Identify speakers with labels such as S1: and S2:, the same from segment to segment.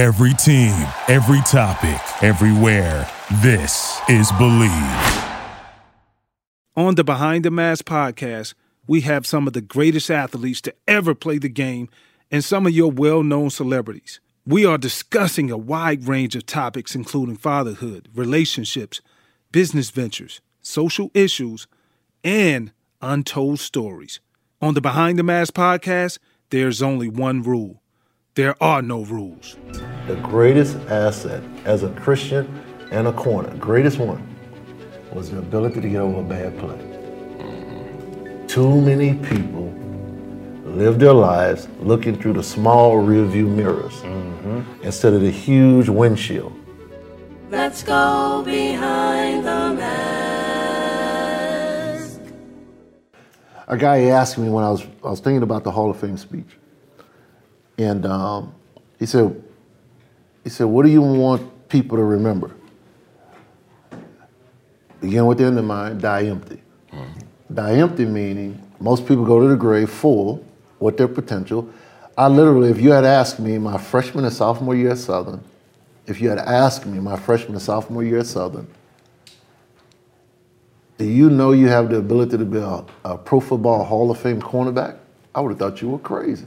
S1: Every team, every topic, everywhere. This is Believe.
S2: On the Behind the Mask podcast, we have some of the greatest athletes to ever play the game and some of your well known celebrities. We are discussing a wide range of topics, including fatherhood, relationships, business ventures, social issues, and untold stories. On the Behind the Mask podcast, there's only one rule there are no rules.
S3: The greatest asset as a Christian and a corner, greatest one, was the ability to get over a bad play. Too many people live their lives looking through the small rearview mirrors mm-hmm. instead of the huge windshield.
S4: Let's go behind the mask.
S3: A guy asked me when I was I was thinking about the Hall of Fame speech, and um, he said, he said, "What do you want people to remember?" Begin with the end in mind. Die empty. Die empty meaning most people go to the grave full with their potential. I literally, if you had asked me my freshman and sophomore year at Southern, if you had asked me my freshman and sophomore year at Southern, do you know you have the ability to be a, a Pro Football Hall of Fame cornerback? I would have thought you were crazy.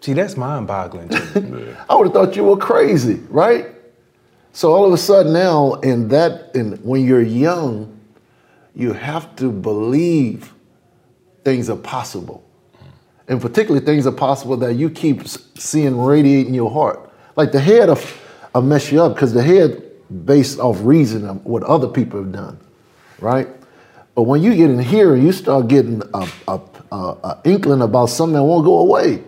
S5: See, that's mind-boggling.
S3: I would have thought you were crazy, right? So all of a sudden now, in that, in when you're young, you have to believe things are possible, and particularly things are possible that you keep seeing radiating your heart. Like the head of, will uh, mess you up because the head based off reason of what other people have done, right? But when you get in here and you start getting a, a, a, a inkling about something that won't go away,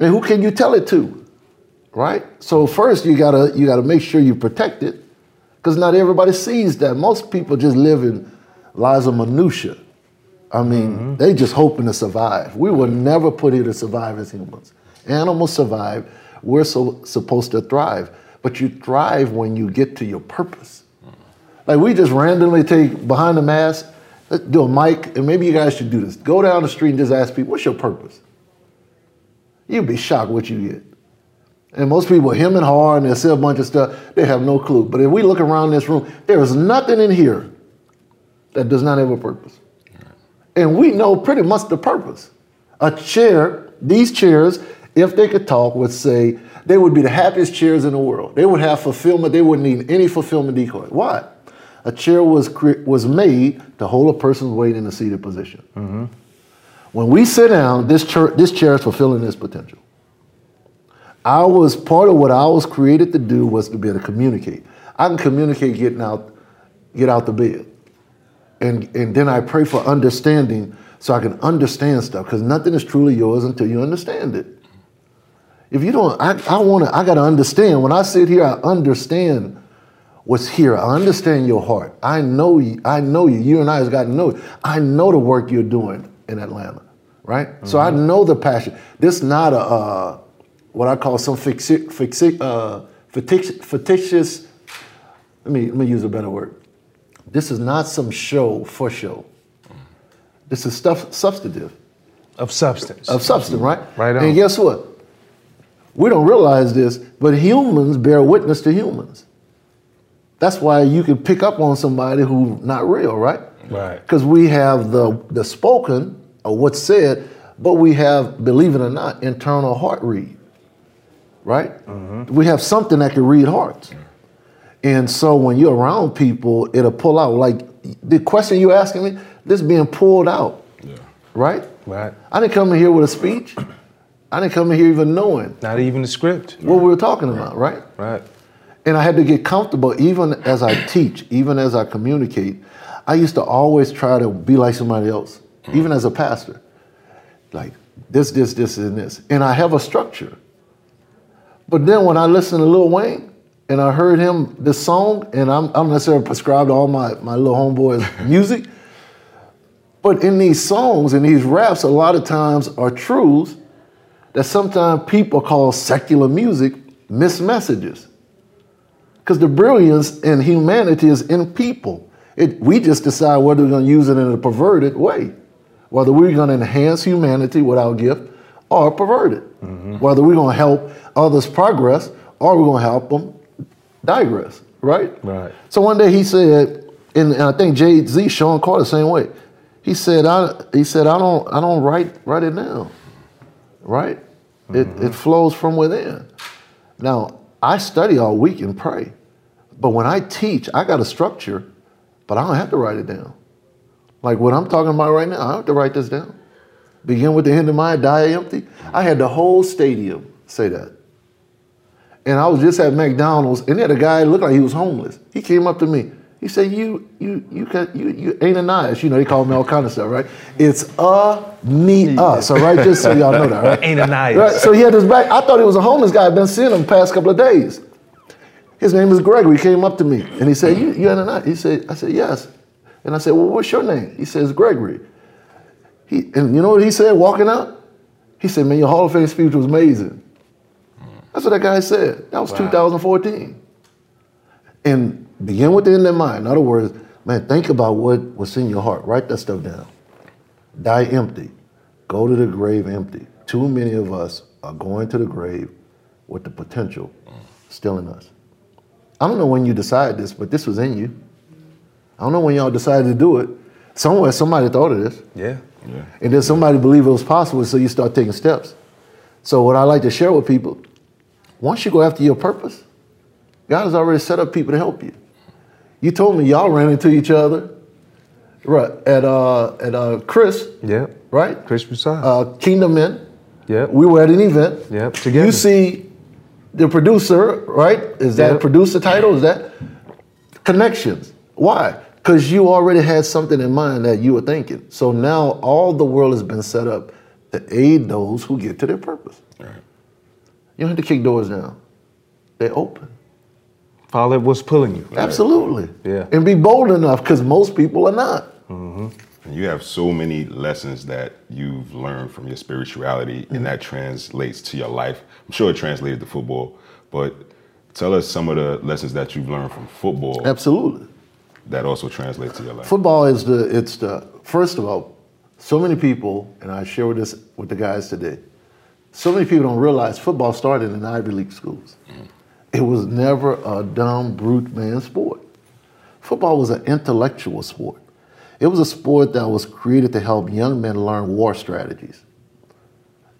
S3: and who can you tell it to? Right? So first you gotta you gotta make sure you protect it. Because not everybody sees that. Most people just live in lives of minutia. I mean, mm-hmm. they just hoping to survive. We were never put here to survive as humans. Animals survive. We're so supposed to thrive. But you thrive when you get to your purpose. Mm. Like we just randomly take behind the mask, let's do a mic, and maybe you guys should do this. Go down the street and just ask people, what's your purpose? You'd be shocked what you get. And most people hem and haw and they say a bunch of stuff, they have no clue. But if we look around this room, there is nothing in here that does not have a purpose. And we know pretty much the purpose. A chair, these chairs, if they could talk, would say they would be the happiest chairs in the world. They would have fulfillment, they wouldn't need any fulfillment decoy. Why? A chair was, was made to hold a person's weight in a seated position. Mm-hmm. When we sit down, this chair, this chair is fulfilling this potential. I was part of what I was created to do was to be able to communicate. I can communicate getting out, get out the bed, and and then I pray for understanding so I can understand stuff because nothing is truly yours until you understand it. If you don't, I, I want to. I got to understand. When I sit here, I understand what's here. I understand your heart. I know you. I know you. You and I has got to know. You. I know the work you're doing in Atlanta, right? So I know the passion. This is not a uh, what I call some fixi- fixi- uh, fictitious, fictitious. Let me let me use a better word. This is not some show for show. This is stuff substantive
S5: of substance.
S3: of substance, right?
S5: Right on.
S3: And guess what? We don't realize this, but humans bear witness to humans. That's why you can pick up on somebody who's not real, right?
S5: Right.
S3: Because we have the the spoken or what's said, but we have, believe it or not, internal heart read. Right? Mm-hmm. We have something that can read hearts. And so when you're around people, it'll pull out. Like the question you're asking me, this being pulled out. Right?
S5: Right.
S3: I didn't come in here with a speech. I didn't come in here even knowing
S5: Not even the script.
S3: what we were talking about, right?
S5: Right.
S3: And I had to get comfortable even as I teach, even as I communicate. I used to always try to be like somebody else, Mm. even as a pastor. Like this, this, this, and this. And I have a structure. But then when I listened to Lil Wayne and I heard him this song, and I'm, I'm necessarily prescribed all my, my little homeboys' music, but in these songs and these raps, a lot of times are truths that sometimes people call secular music miss messages. Because the brilliance in humanity is in people. It, we just decide whether we're going to use it in a perverted way, whether we're going to enhance humanity with our gift, or perverted. Mm-hmm. Whether we're going to help others progress or we're going to help them digress, right?
S5: Right.
S3: So one day he said, and, and I think Jay Z, Sean Carter, the same way. He said, I he said, I don't I don't write write it down. Right? It it mm-hmm. flows from within. Now, I study all week and pray. But when I teach, I got a structure, but I don't have to write it down. Like what I'm talking about right now, I don't have to write this down. Begin with the end of mind, die empty. I had the whole stadium say that. And I was just at McDonald's, and there a guy looked like he was homeless. He came up to me. He said, "You, you, you, can, you, you ain't Ananias. You know they call me all kind of stuff, right? It's a me us, all right? Just so y'all know that, right?
S5: Ananias.
S3: Right. So he had his back. I thought he was a homeless guy. I've been seeing him the past couple of days. His name is Gregory. He came up to me and he said, "You, you Ananias?" He said, "I said yes." And I said, "Well, what's your name?" He says, "Gregory." He, and you know what he said walking out? He said, "Man, your Hall of Fame speech was amazing." That's what that guy said. That was 2014. And begin with the end in mind. In other words, man, think about what was in your heart. Write that stuff down. Die empty. Go to the grave empty. Too many of us are going to the grave with the potential still in us. I don't know when you decided this, but this was in you. I don't know when y'all decided to do it. Somewhere somebody thought of this.
S5: Yeah. yeah.
S3: And then somebody believed it was possible, so you start taking steps. So what I like to share with people, once you go after your purpose, God has already set up people to help you. You told me y'all ran into each other, right? At uh, at uh, Chris,
S5: Yeah.
S3: right?
S5: Chris Broussard.
S3: Uh, Kingdom Men.
S5: Yeah.
S3: We were at an event.
S5: Yeah. together.
S3: You see the producer, right? Is that
S5: Yep.
S3: producer title? Is that connections? Why? Because you already had something in mind that you were thinking. So now all the world has been set up to aid those who get to their purpose. You don't have to kick doors down. They're open.
S5: Follow what's pulling you.
S3: Absolutely.
S5: Yeah.
S3: And be bold enough because most people are not. Mm-hmm.
S6: And you have so many lessons that you've learned from your spirituality, and that translates to your life. I'm sure it translated to football, but tell us some of the lessons that you've learned from football
S3: Absolutely.
S6: That also translate to your life.
S3: Football is the it's the first of all, so many people, and I share this with the guys today. So many people don't realize football started in Ivy League schools. Mm-hmm. It was never a dumb brute man sport. Football was an intellectual sport. It was a sport that was created to help young men learn war strategies.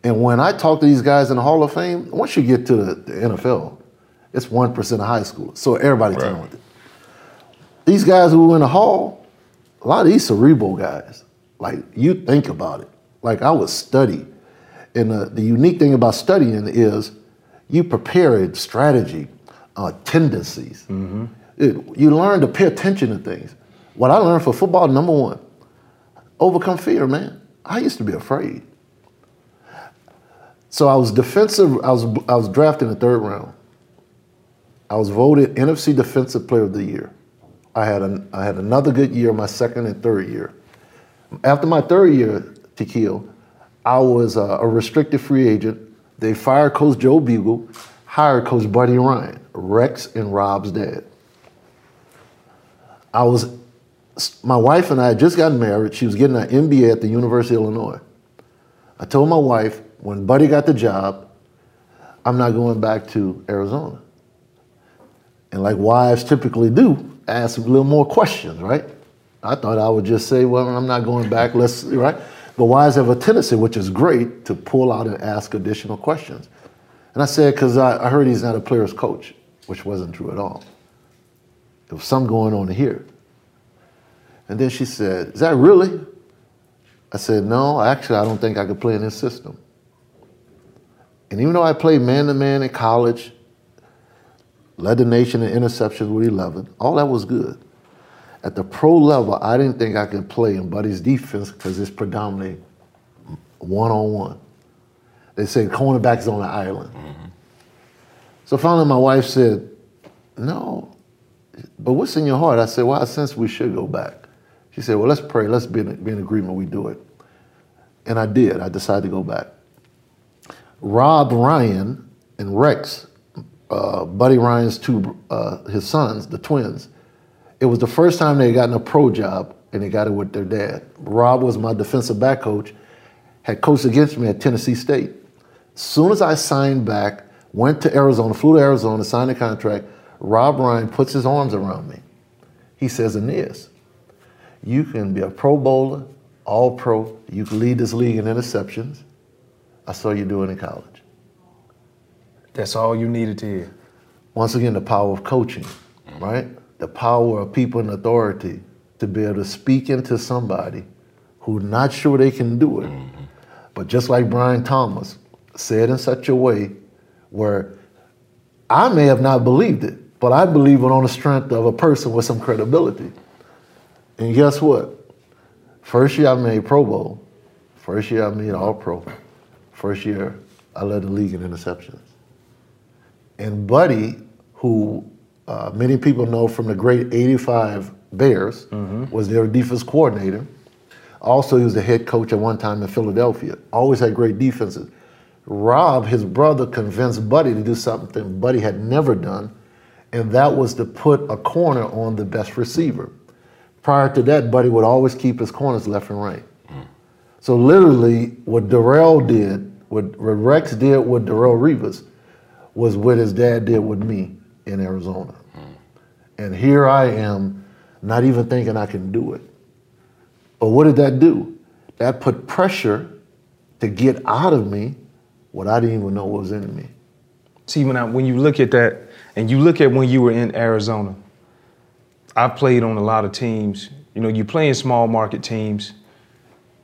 S3: And when I talk to these guys in the Hall of Fame, once you get to the, the NFL, it's one percent of high school. so everybody's
S6: Right.
S3: talented these guys who were in the hall, a lot of these cerebral guys, like you think about it. Like I would study. And the, the unique thing about studying is you prepare a strategy, uh, tendencies. It- you learn to pay attention to things. What I learned for football, number one, overcome fear, man. I used to be afraid. So I was defensive, I was, I was drafted in the third round. I was voted NFC Defensive Player of the Year. I had, an, I had another good year my second and third year. After my third year, Takeo, I was a, a restricted free agent. They fired Coach Joe Bugel, hired Coach Buddy Ryan, Rex and Rob's dad. I was, my wife and I had just gotten married. She was getting an MBA at the University of Illinois. I told my wife when Buddy got the job, I'm not going back to Arizona. And like wives typically do, ask a little more questions, right? I thought I would just say, well, I'm not going back, let's, right? But wives have a tendency, which is great, to pull out and ask additional questions. And I said, because I, I heard he's not a player's coach, which wasn't true at all. There was something going on here. And then she said, Is that really? I said, No, actually, I don't think I could play in this system. And even though I played man to man in college, led the nation in interceptions with 11. All that was good. At the pro level, I didn't think I could play in Buddy's defense because it's predominantly one on one. They say cornerback is on the island. Mm-hmm. So finally, my wife said, No, but what's in your heart? I said, Well, I sense we should go back. She said, Well, let's pray. Let's be in, be in agreement we do it. And I did. I decided to go back. Rob Ryan and Rex, uh, Buddy Ryan's two, uh, his sons, the twins, it was the first time they had gotten a pro job and they got it with their dad. Rob was my defensive back coach, had coached against me at Tennessee State. As soon as I signed back, went to Arizona, flew to Arizona, signed a contract, Rob Ryan puts his arms around me. He says, Aeneas, you can be a pro bowler, all pro, you can lead this league in interceptions. I saw you do it in college.
S5: That's all you needed to hear.
S3: Once again, the power of coaching, right? The power of people in authority to be able to speak into somebody who's not sure they can do it. Mm-hmm. But just like Brian Thomas said in such a way where I may have not believed it, but I believe it on the strength of a person with some credibility. And guess what? First year I made Pro Bowl. First year I made All Pro. First year I led the league in interceptions. And Buddy, who uh, many people know from the great 85 Bears, was their defense coordinator. Also, he was the head coach at one time in Philadelphia. Always had great defenses. Rob, his brother, convinced Buddy to do something Buddy had never done, and that was to put a corner on the best receiver. Prior to that, Buddy would always keep his corners left and right. So literally, what Darrell did, what, what Rex did with Darrelle Revis, was what his dad did with me in Arizona. And here I am, not even thinking I can do it. But what did that do? That put pressure to get out of me what I didn't even know was in me.
S5: See, when I, when you look at that, and you look at when you were in Arizona, I played on a lot of teams. You know, you play in small market teams,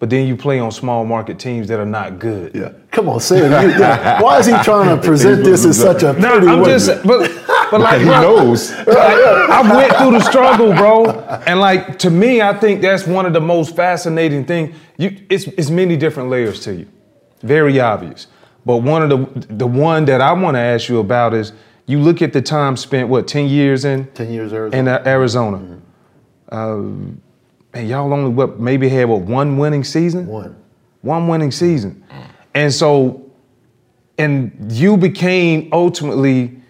S5: but then you play on small market teams that are not good.
S3: Yeah. Come on, say it. You- yeah. Why is he trying to present this as such a
S5: No,
S3: pretty
S5: I'm
S3: way?
S5: just, but, but like,
S6: He knows.
S5: like, I went through the struggle, bro, and like to me, I think that's one of the most fascinating things. You, it's, it's many different layers to you, very obvious. But one of the the one that I want to ask you about is you look at the time spent, what, ten years in
S3: 10 years Arizona.
S5: in uh, Arizona, um, and y'all only what maybe had what one winning season,
S3: One.
S5: one winning season, and so, and you became ultimately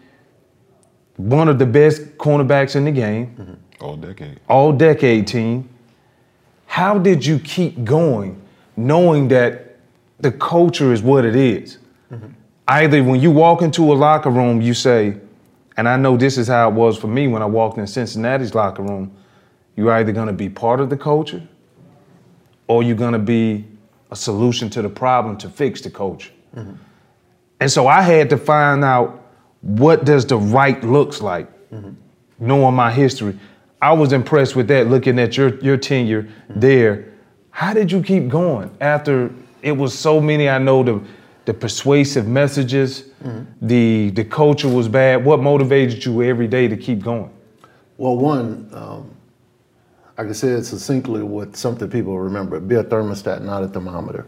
S5: one of the best cornerbacks in the game, mm-hmm.
S6: All decade.
S5: all decade team. How did you keep going, knowing that the culture is what it is? Mm-hmm. Either when you walk into a locker room, you say, and I know this is how it was for me when I walked in Cincinnati's locker room, you're either gonna be part of the culture or you're gonna be a solution to the problem to fix the culture. Mm-hmm. And so I had to find out what does the right looks like, mm-hmm. knowing my history. I was impressed with that, looking at your your tenure mm-hmm. there. How did you keep going after it was so many? I know the the persuasive messages, the the culture was bad. What motivated you every day to keep going?
S3: Well, one, um, I can say it succinctly with something people remember be a thermostat, not a thermometer.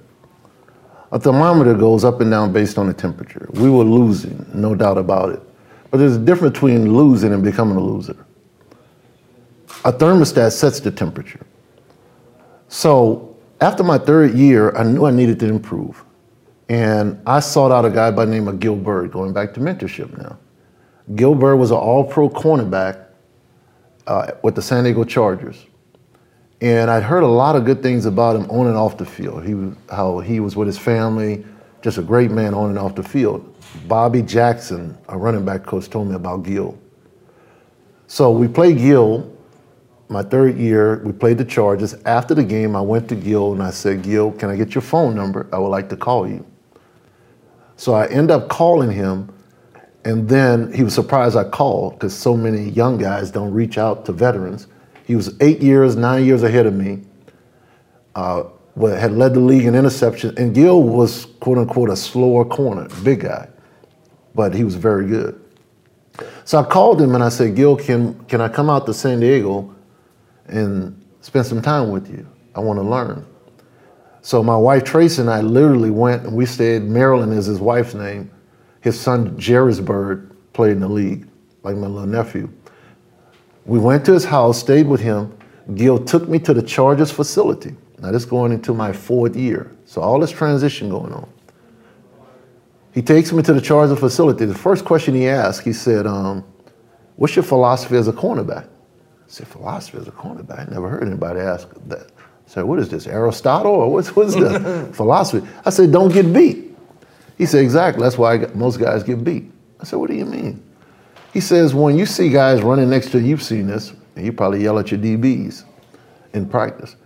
S3: A thermometer goes up and down based on the temperature. We were losing, no doubt about it. But there's a difference between losing and becoming a loser. A thermostat sets the temperature. So after my third year, I knew I needed to improve. And I sought out a guy by the name of Gill Byrd, going back to mentorship now. Gill Byrd was an all pro cornerback uh, with the San Diego Chargers. And I'd heard a lot of good things about him on and off the field. He how he was with his family, just a great man on and off the field. Bobby Jackson, a running back coach, told me about Gill. So we played Gill my third year. We played the Chargers. After the game, I went to Gill and I said, Gill, can I get your phone number? I would like to call you. So I end up calling him, and then he was surprised I called because so many young guys don't reach out to veterans. He was eight years, nine years ahead of me. Uh, had led the league in interceptions, and Gill was quote unquote a slower corner, big guy, but he was very good. So I called him and I said, Gill, can can I come out to San Diego and spend some time with you? I want to learn. So my wife Tracy and I literally went and we stayed. Marilyn is his wife's name. His son Jairus Byrd played in the league, like my little nephew. We went to his house, stayed with him. Gill took me to the Chargers facility. Now this is going into my fourth year, so all this transition going on. He takes me to the Chargers facility. The first question he asked, he said, um, "What's your philosophy as a cornerback?" I said, "Philosophy as a cornerback? I never heard anybody ask that." I said, "What is this, Aristotle or what's what's the philosophy?" I said, "Don't get beat." He said, exactly. That's why I got, most guys get beat. I said, what do you mean? He says, when you see guys running next to you, you've seen this, and you probably yell at your DBs in practice.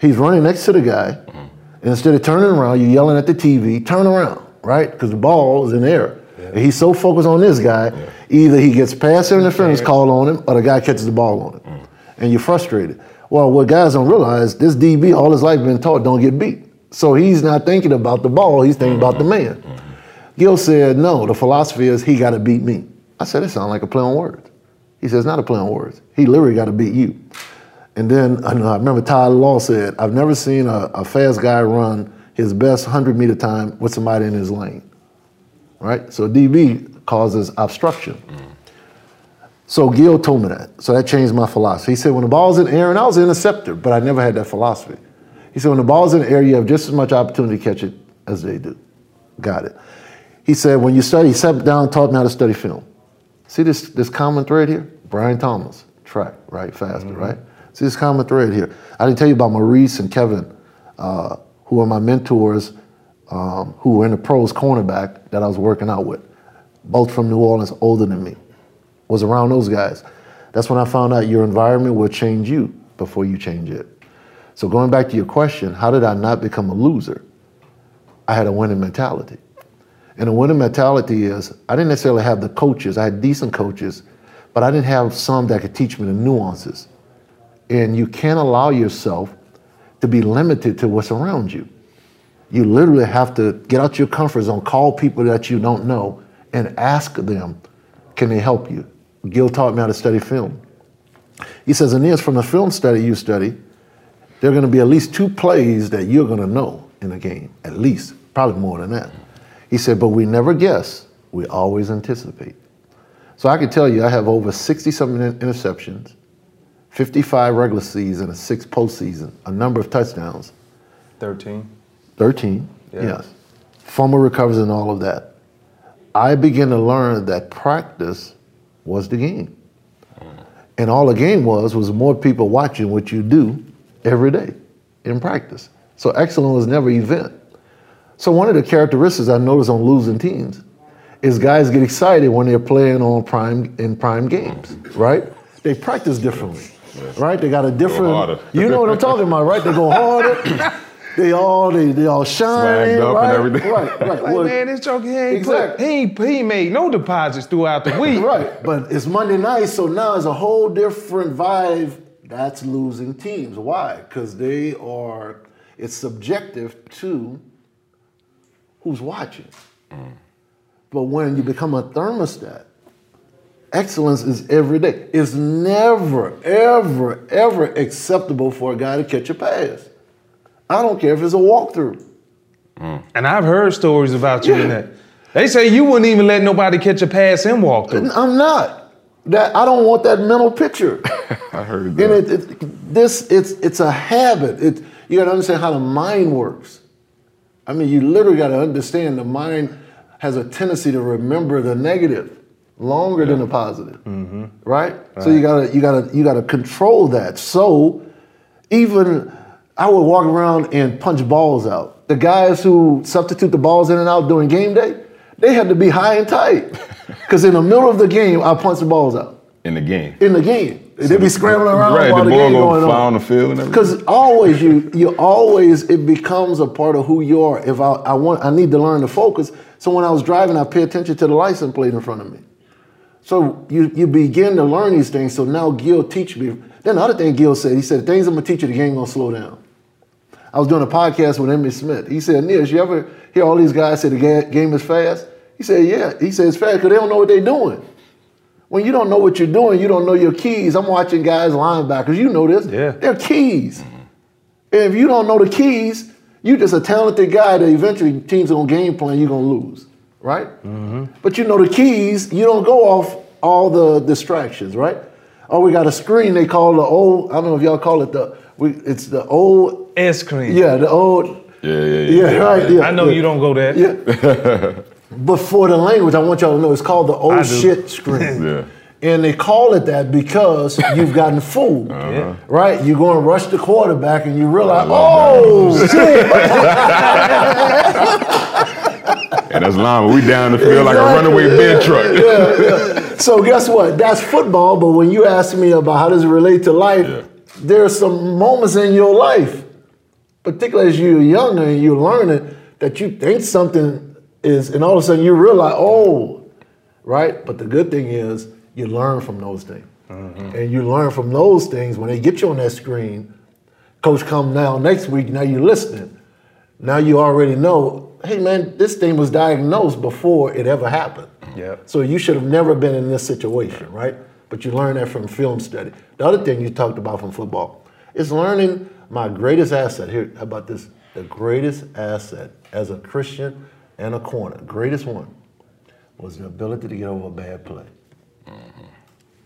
S3: He's running next to the guy, mm-hmm. and instead of turning around, you're yelling at the TV, turn around, right? Because the ball is in the air. And he's so focused on this guy, either he gets pass interference called on him, or the guy catches the ball on him, mm. and you're frustrated. Well, what guys don't realize, this DB all his life been taught don't get beat. So he's not thinking about the ball, he's thinking about the mm-hmm. man. Mm-hmm. Gill said, no, the philosophy is he got to beat me. I said, it sounds like a play on words. He says, not a play on words. He literally got to beat you. And then I, remember Tyler Law said, I've never seen a, a fast guy run his best 100 meter time with somebody in his lane. Right? So DB causes obstruction. So Gill told me that. So that changed my philosophy. He said, when the ball's in the air, and I was an interceptor, but I never had that philosophy. He said, when the ball's in the air, you have just as much opportunity to catch it as they do. Got it. He said, when you study, he sat down and taught me how to study film. See this, this common thread here? Brian Thomas, track, right? Faster, right? See this common thread here? I didn't tell you about Maurice and Kevin, uh, who are my mentors, um, who were in the pros cornerback that I was working out with. Both from New Orleans, older than me. Was around those guys. That's when I found out your environment will change you before you change it. So going back to your question, how did I not become a loser? I had a winning mentality. And a winning mentality is I didn't necessarily have the coaches. I had decent coaches, but I didn't have some that could teach me the nuances. And you can't allow yourself to be limited to what's around you. You literally have to get out your comfort zone, call people that you don't know, and ask them, can they help you? Gill taught me how to study film. He says, Aeneas, from the film study you study, there are going to be at least two plays that you're going to know in a game, at least, probably more than that. He said, but we never guess, we always anticipate. So I can tell you, I have over 60 something interceptions, 55 regular season, and six postseason, a number of touchdowns,
S5: 13.
S3: 13,
S5: Yeah.
S3: yes. Fumble recovers and all of that. I began to learn that practice was the game. And all the game was was more people watching what you do every day in practice. So excellence was never event. So one of the characteristics I notice on losing teams is guys get excited when they're playing on prime in prime games, right? They practice differently, right? They got a different. You know what I'm talking about, right? They go harder. they all they, they all shine,
S6: Swagged up and
S3: right?
S6: everything.
S3: Right, right.
S5: Like,
S3: Well,
S5: man, this joker he ain't put, he ain't, he made no deposits throughout the week.
S3: Right, but it's Monday night, so now it's a whole different vibe. That's losing teams. Why? Because they are. It's subjective to who's watching. But when you become a thermostat, excellence is every day. It's never, ever, ever acceptable for a guy to catch a pass. I don't care if it's a walkthrough.
S5: And I've heard stories about you in that. They say you wouldn't even let nobody catch a pass and walk through.
S3: I'm not. That I don't want that mental picture.
S6: I heard
S3: And
S6: that.
S3: it, it, this, it's, it's a habit. It, you got to understand how the mind works. I mean, you literally got to understand the mind has a tendency to remember the negative longer than the positive, mm-hmm. right? So you gotta, you gotta, you gotta control that. So even I would walk around and punch balls out. The guys who substitute the balls in and out during game day, they had to be high and tight, because in the middle of the game, I punch the balls out
S6: in the game.
S3: in the game. They be scrambling around
S6: Right,
S3: while
S6: the
S3: the,
S6: ball
S3: game
S6: fly
S3: on.
S6: on the field and everything.
S3: Because always you you always it becomes a part of who you are. If I, I want I need to learn to focus. So when I was driving, I pay attention to the license plate in front of me. So you you begin to learn these things. So now Gill teach me. Then the other thing Gill said, he said, the things I'm gonna teach you, the game gonna slow down. I was doing a podcast with Emmitt Smith. He said, Niels, you ever hear all these guys say the game is fast? He said, yeah. He said it's fast because they don't know what they're doing. When you don't know what you're doing, you don't know your keys. I'm watching guys linebackers. You know this.
S5: Yeah.
S3: They're keys. And if you don't know the keys, you're just a talented guy that eventually teams are gonna game plan, you're gonna lose, right? Mm-hmm. But you know the keys, you don't go off all the distractions, right? Oh, we got a screen they call the old, I don't know if y'all call it the, we, it's the old,
S5: S cream.
S3: yeah, the old,
S6: Yeah, yeah, yeah.
S3: yeah, right, yeah.
S5: I know
S3: yeah.
S5: you don't go there.
S3: Yeah. but for the language, I want y'all to know it's called the
S5: oh
S3: old shit screen.
S6: Yeah.
S3: And they call it that because you've gotten fooled,
S5: Yeah.
S3: right? You're going to rush the quarterback and you realize, oh shit!
S6: And that's llama. We down the field like a runaway bed truck.
S3: Yeah, yeah. So guess what? That's football. But when you ask me about how does it relate to life,
S6: Yeah.
S3: there are some moments in your life, particularly as you're younger and you're learning, that you think something is, and all of a sudden you realize, oh, right. But the good thing is you learn from those things, mm-hmm. and you learn from those things when they get you on that screen. Coach come now next week. Now you're listening. Now you already know. Hey man, this thing was diagnosed before it ever happened.
S5: Yep.
S3: So you should have never been in this situation, right? But you learn that from film study. The other thing you talked about from football is learning my greatest asset. Here, how about this? The greatest asset as a Christian and a corner, greatest one, was the ability to get over a bad play.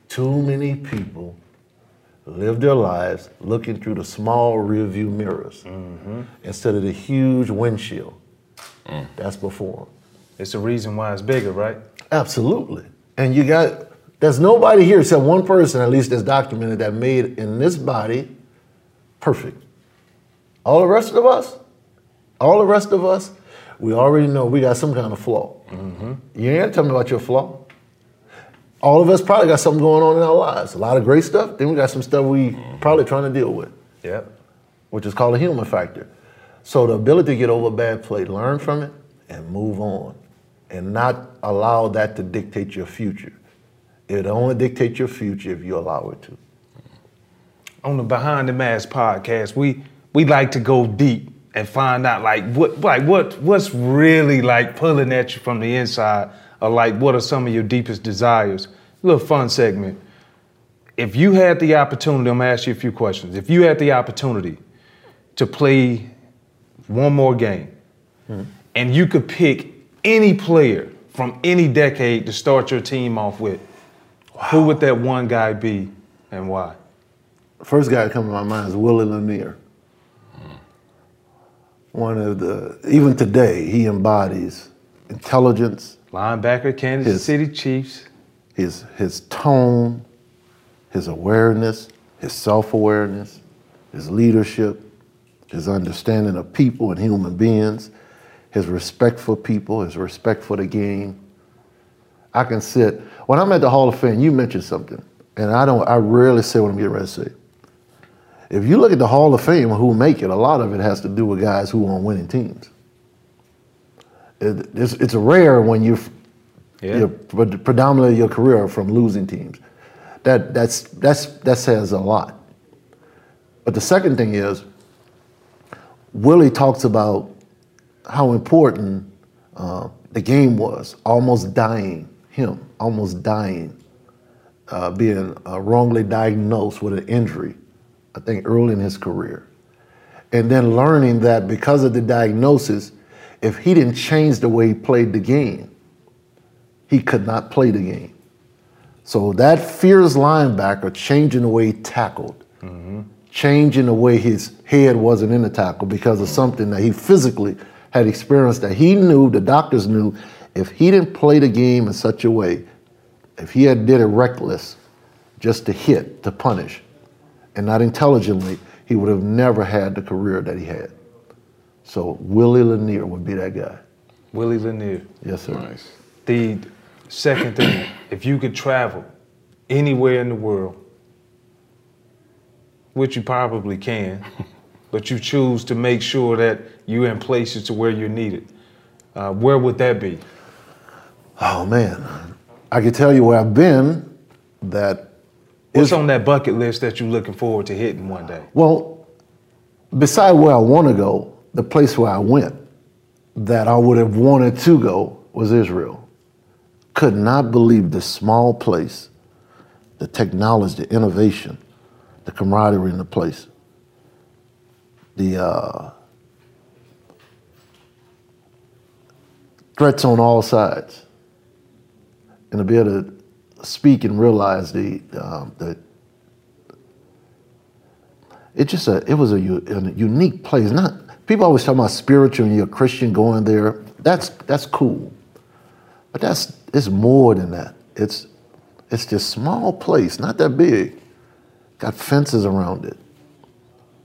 S3: Too many people live their lives looking through the small rearview mirrors mm-hmm. instead of the huge windshield mm. that's before them.
S5: It's the reason why it's bigger, right?
S3: Absolutely. And you got, there's nobody here except one person, at least that's documented, that made in this body perfect. All the rest of us, all the rest of us, we already know we got some kind of flaw. Mm-hmm. You ain't got to tell me about your flaw. All of us probably got something going on in our lives. A lot of great stuff, then we got some stuff we mm-hmm. probably trying to deal with
S5: Yep.
S3: which is called a human factor. So the ability to get over a bad play, learn from it, and move on, and not allow that to dictate your future. It only dictates your future if you allow it to.
S5: on the Behind the Mask podcast, we we like to go deep and find out like what like what what's really like pulling at you from the inside, or like what are some of your deepest desires. A little fun segment. If you had the opportunity, I'm gonna ask you a few questions. If you had the opportunity to play one more game, mm-hmm. and you could pick any player from any decade to start your team off with, who would that one guy be, and why?
S3: First guy that comes to my mind is Willie Lanier. One of the, even today, he embodies intelligence,
S5: Linebacker, Kansas
S3: His-
S5: City Chiefs.
S3: his, his tone, his awareness, his self awareness, his leadership, his understanding of people and human beings, his respect for people, his respect for the game. I can sit, when I'm at the Hall of Fame, you mentioned something, and I don't, I rarely say what I'm getting ready to say. If you look at the Hall of Fame, who make it, a lot of it has to do with guys who are on winning teams. It, it's, it's rare when you
S5: Yeah.
S3: your, pre- predominantly your career from losing teams. That that's that's that says a lot. But the second thing is, Willie talks about how important uh, the game was, almost dying him, almost dying, uh, being uh, wrongly diagnosed with an injury. I think early in his career, and then learning that because of the diagnosis, if he didn't change the way he played the game, he could not play the game. So that fearless linebacker changing the way he tackled, changing the way his head wasn't in the tackle because of something that he physically had experienced that he knew, the doctors knew, if he didn't play the game in such a way, if he had did it reckless, just to hit, to punish, and not intelligently, he would have never had the career that he had. So Willie Lanier would be that guy.
S5: Willie Lanier.
S3: Yes, sir.
S6: Nice.
S5: The second thing, if you could travel anywhere in the world, which you probably can, but you choose to make sure that you're in places to where you're needed, uh, where would that be?
S3: Oh man, I can tell you where I've been. That
S5: What's on that bucket list that you're looking forward to hitting one day?
S3: well, beside where I want to go, the place where I went that I would have wanted to go was Israel. Could not believe the small place, the technology, the innovation, the camaraderie in the place, the uh, threats on all sides, and to be able to speak and realize the um, the it just a it was a, a unique place. Not people always talk about spiritual and you're a Christian going there. That's that's cool, but that's it's more than that. It's it's this small place, not that big, got fences around it,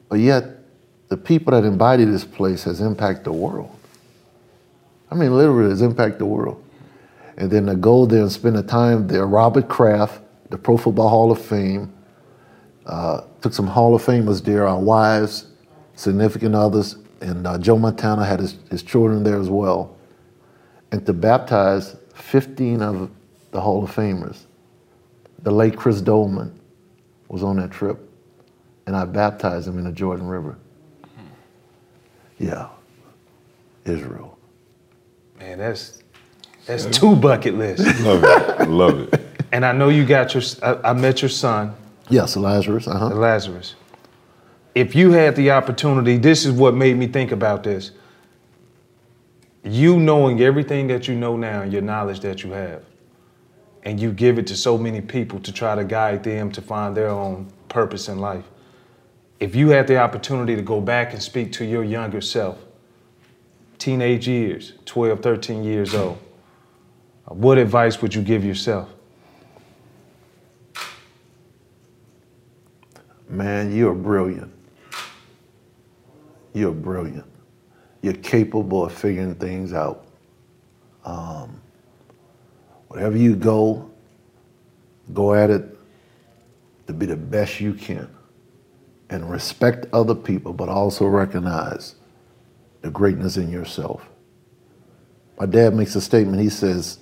S3: but yet the people that embody this place has impacted the world. I mean, literally, has impacted the world. And then to go there and spend the time there, Robert Kraft, the Pro Football Hall of Fame, uh, took some Hall of Famers there, our wives, significant others, and uh, Joe Montana had his, his children there as well. And to baptize 15 of the Hall of Famers. The late Chris Doleman was on that trip, and I baptized him in the Jordan River. Yeah, Israel.
S5: Man, that's that's two bucket lists.
S6: Love it. Love it.
S5: And I know you got your. I, I met your son,
S3: Yes, Lazarus. Uh huh.
S5: Lazarus. If you had the opportunity, this is what made me think about this. You knowing everything that you know now, your knowledge that you have, and you give it to so many people to try to guide them to find their own purpose in life. If you had the opportunity to go back and speak to your younger self, teenage years, 12, 13 years old, what advice would you give yourself?
S3: Man, you're brilliant. You're brilliant. You're capable of figuring things out. Um, wherever you go, go at it to be the best you can. And respect other people, but also recognize the greatness in yourself. My dad makes a statement. He says,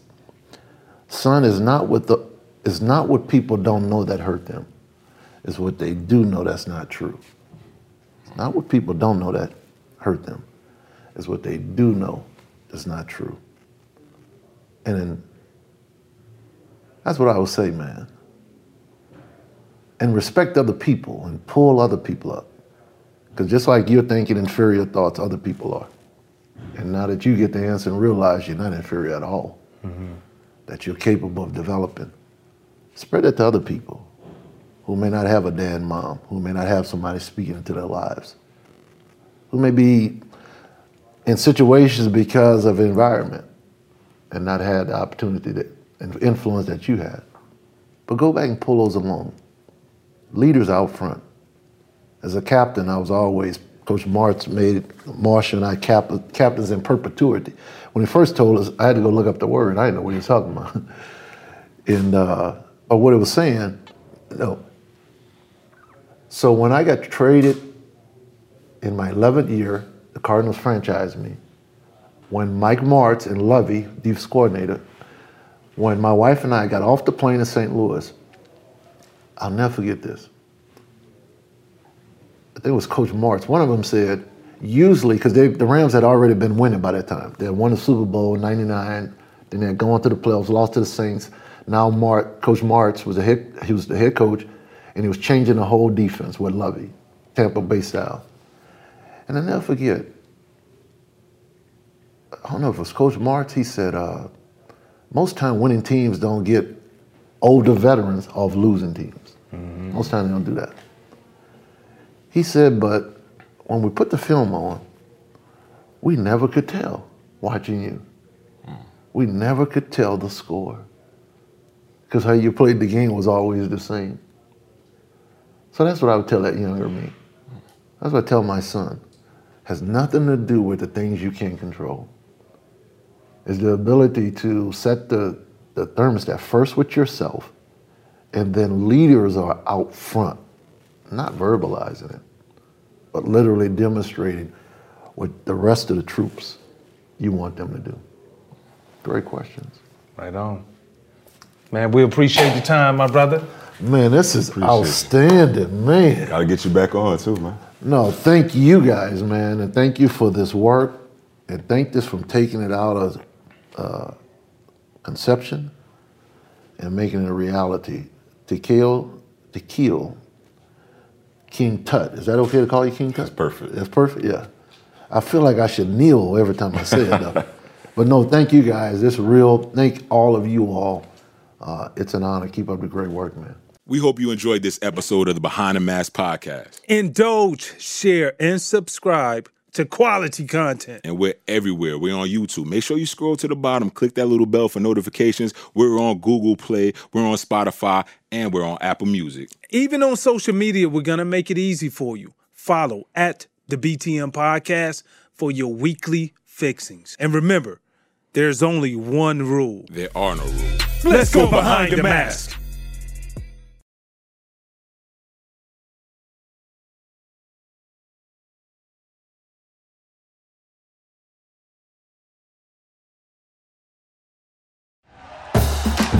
S3: "Son is not what the is not what people don't know that hurt them. It's what they do know that's not true. It's not what people don't know that hurt them. It's what they do know that's not true. And then that's what I would say, man. And respect other people and pull other people up. Because just like you're thinking inferior thoughts, other people are. And now that you get the answer and realize you're not inferior at all, mm-hmm. That you're capable of developing, spread it to other people who may not have a dad and mom, who may not have somebody speaking into their lives, who may be in situations because of environment and not had the opportunity that, and influence that you had. But go back and pull those along. Leaders out front. As a captain, I was always, Coach March made Marsh and I cap, captains in perpetuity. When he first told us, I had to go look up the word. I didn't know what he was talking about. and, uh, or what it was saying, no. So when I got traded in my 11th year, the Cardinals franchised me. When Mike Martz and Lovie, defense coordinator, when my wife and I got off the plane in St. Louis, I'll never forget this. I think it was Coach Martz. One of them said, usually, because the Rams had already been winning by that time. They had won the Super Bowl in 99, then they had gone to the playoffs, lost to the Saints. Now Mart, Coach Martz was the head, he was the head coach, and he was changing the whole defense with Lovie, Tampa Bay style. And I never forget, I don't know if it was Coach Martz, he said, uh, most time winning teams don't get older veterans off losing teams. Most time they don't do that. He said, but when we put the film on, we never could tell watching you. We never could tell the score because how you played the game was always the same. So that's what I would tell that younger me. That's what I tell my son. Has nothing to do with the things you can't control. It's the ability to set the, the thermostat first with yourself, and then leaders are out front, not verbalizing it, but literally demonstrating what the rest of the troops you want them to do. Great questions.
S5: Right on. Man, we appreciate your time, my brother.
S3: Man, this is
S6: Appreciate it.
S3: outstanding, man.
S6: Gotta get you back on too, man.
S3: No, thank you guys, man, and thank you for this work, and thank this from taking it out of uh, conception and making it a reality. To kill, to kill King Tut. Is that okay to call you King Tut?
S6: That's perfect.
S3: That's perfect. Yeah. I feel like I should kneel every time I say it, though. but no, thank you guys. It's real. Thank all of you all. Uh, it's an honor. Keep up the great work, man.
S7: We hope you enjoyed this episode of the Behind the Mask podcast.
S2: Indulge, share, and subscribe to quality content.
S7: And we're everywhere. We're on YouTube. Make sure you scroll to the bottom, click that little bell for notifications. We're on Google Play, we're on Spotify, and we're on Apple Music.
S2: Even on social media, we're going to make it easy for you. Follow at the BTM Podcast for your weekly fixings. And remember, There's only one rule.
S7: There are no rules.
S2: Let's go behind the mask.